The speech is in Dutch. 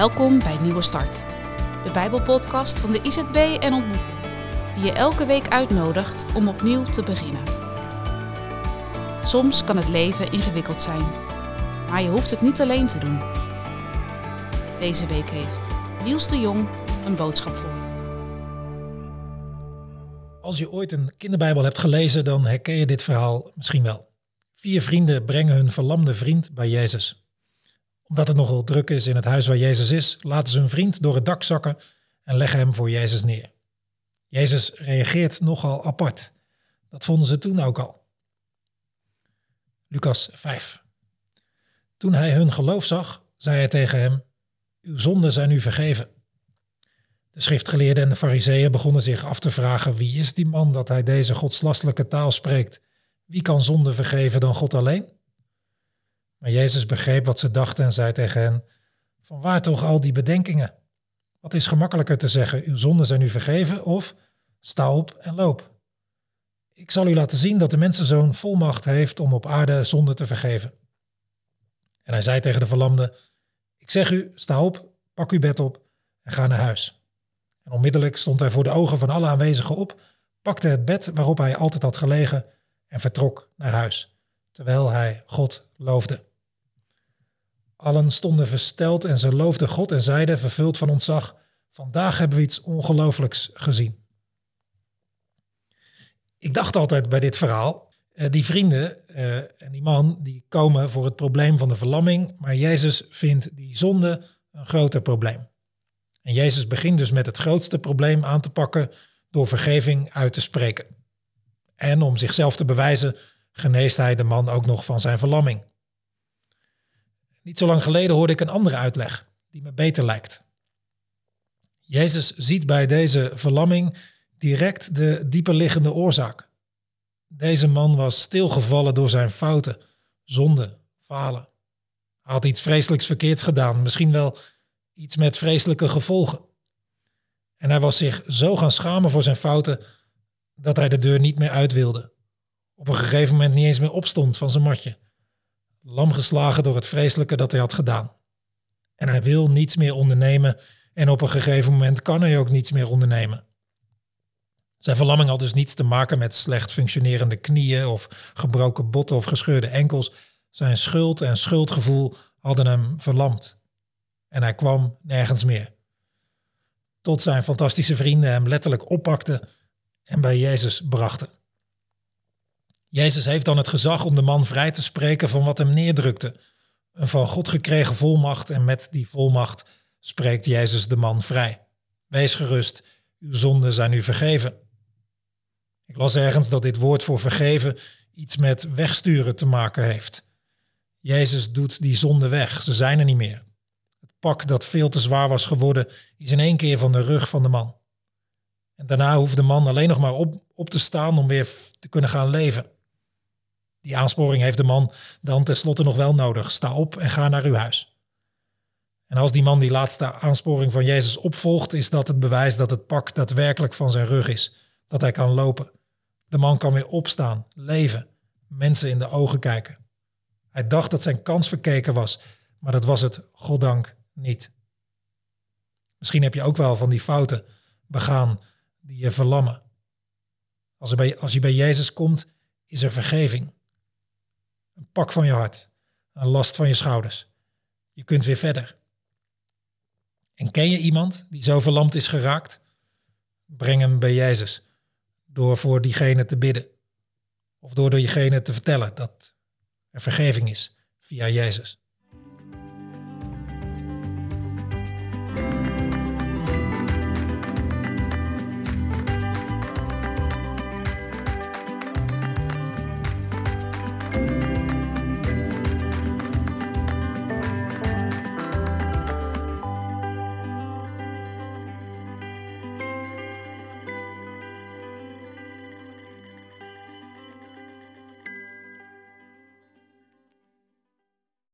Welkom bij Nieuwe Start, de Bijbelpodcast van de IZB en Ontmoeting, die je elke week uitnodigt om opnieuw te beginnen. Soms kan het leven ingewikkeld zijn, maar je hoeft het niet alleen te doen. Deze week heeft Niels de Jong een boodschap voor je. Als je ooit een kinderbijbel hebt gelezen, dan herken je dit verhaal misschien wel. Vier vrienden brengen hun verlamde vriend bij Jezus. Omdat het nogal druk is in het huis waar Jezus is, laten ze hun vriend door het dak zakken en leggen hem voor Jezus neer. Jezus reageert nogal apart. Dat vonden ze toen ook al. Lucas 5. Toen hij hun geloof zag, zei hij tegen hem: Uw zonden zijn u vergeven. De schriftgeleerden en de fariseeën begonnen zich af te vragen: wie is die man dat hij deze godslastelijke taal spreekt? Wie kan zonde vergeven dan God alleen? Maar Jezus begreep wat ze dachten en zei tegen hen: Van waar toch al die bedenkingen? Wat is gemakkelijker te zeggen: Uw zonden zijn u vergeven of sta op en loop? Ik zal u laten zien dat de mensenzoon volmacht heeft om op aarde zonde te vergeven. En hij zei tegen de verlamde: Ik zeg u, sta op, pak uw bed op en ga naar huis. En onmiddellijk stond hij voor de ogen van alle aanwezigen op, pakte het bed waarop hij altijd had gelegen en vertrok naar huis, terwijl hij God loofde. Allen stonden versteld en ze loofden God en zeiden, vervuld van ontzag, vandaag hebben we iets ongelooflijks gezien. Ik dacht altijd bij dit verhaal, eh, die vrienden eh, en die man, die komen voor het probleem van de verlamming, maar Jezus vindt die zonde een groter probleem. En Jezus begint dus met het grootste probleem aan te pakken door vergeving uit te spreken. En om zichzelf te bewijzen, geneest hij de man ook nog van zijn verlamming. Niet zo lang geleden hoorde ik een andere uitleg, die me beter lijkt. Jezus ziet bij deze verlamming direct de dieperliggende oorzaak. Deze man was stilgevallen door zijn fouten, zonde, falen. Hij had iets vreselijks verkeerds gedaan, misschien wel iets met vreselijke gevolgen. En hij was zich zo gaan schamen voor zijn fouten dat hij de deur niet meer uit wilde. Op een gegeven moment niet eens meer opstond van zijn matje. Lam geslagen door het vreselijke dat hij had gedaan. En hij wil niets meer ondernemen en op een gegeven moment kan hij ook niets meer ondernemen. Zijn verlamming had dus niets te maken met slecht functionerende knieën of gebroken botten of gescheurde enkels. Zijn schuld en schuldgevoel hadden hem verlamd. En hij kwam nergens meer. Tot zijn fantastische vrienden hem letterlijk oppakten en bij Jezus brachten. Jezus heeft dan het gezag om de man vrij te spreken van wat hem neerdrukte. Een van God gekregen volmacht en met die volmacht spreekt Jezus de man vrij. Wees gerust, uw zonden zijn u vergeven. Ik las ergens dat dit woord voor vergeven iets met wegsturen te maken heeft. Jezus doet die zonde weg, ze zijn er niet meer. Het pak dat veel te zwaar was geworden, is in één keer van de rug van de man. En daarna hoeft de man alleen nog maar op, op te staan om weer te kunnen gaan leven. Die aansporing heeft de man dan tenslotte nog wel nodig. Sta op en ga naar uw huis. En als die man die laatste aansporing van Jezus opvolgt, is dat het bewijs dat het pak daadwerkelijk van zijn rug is. Dat hij kan lopen. De man kan weer opstaan, leven, mensen in de ogen kijken. Hij dacht dat zijn kans verkeken was, maar dat was het, goddank, niet. Misschien heb je ook wel van die fouten begaan die je verlammen. Als, als je bij Jezus komt, is er vergeving. Een pak van je hart, een last van je schouders. Je kunt weer verder. En ken je iemand die zo verlamd is geraakt? Breng hem bij Jezus door voor diegene te bidden. Of door diegene te vertellen dat er vergeving is via Jezus.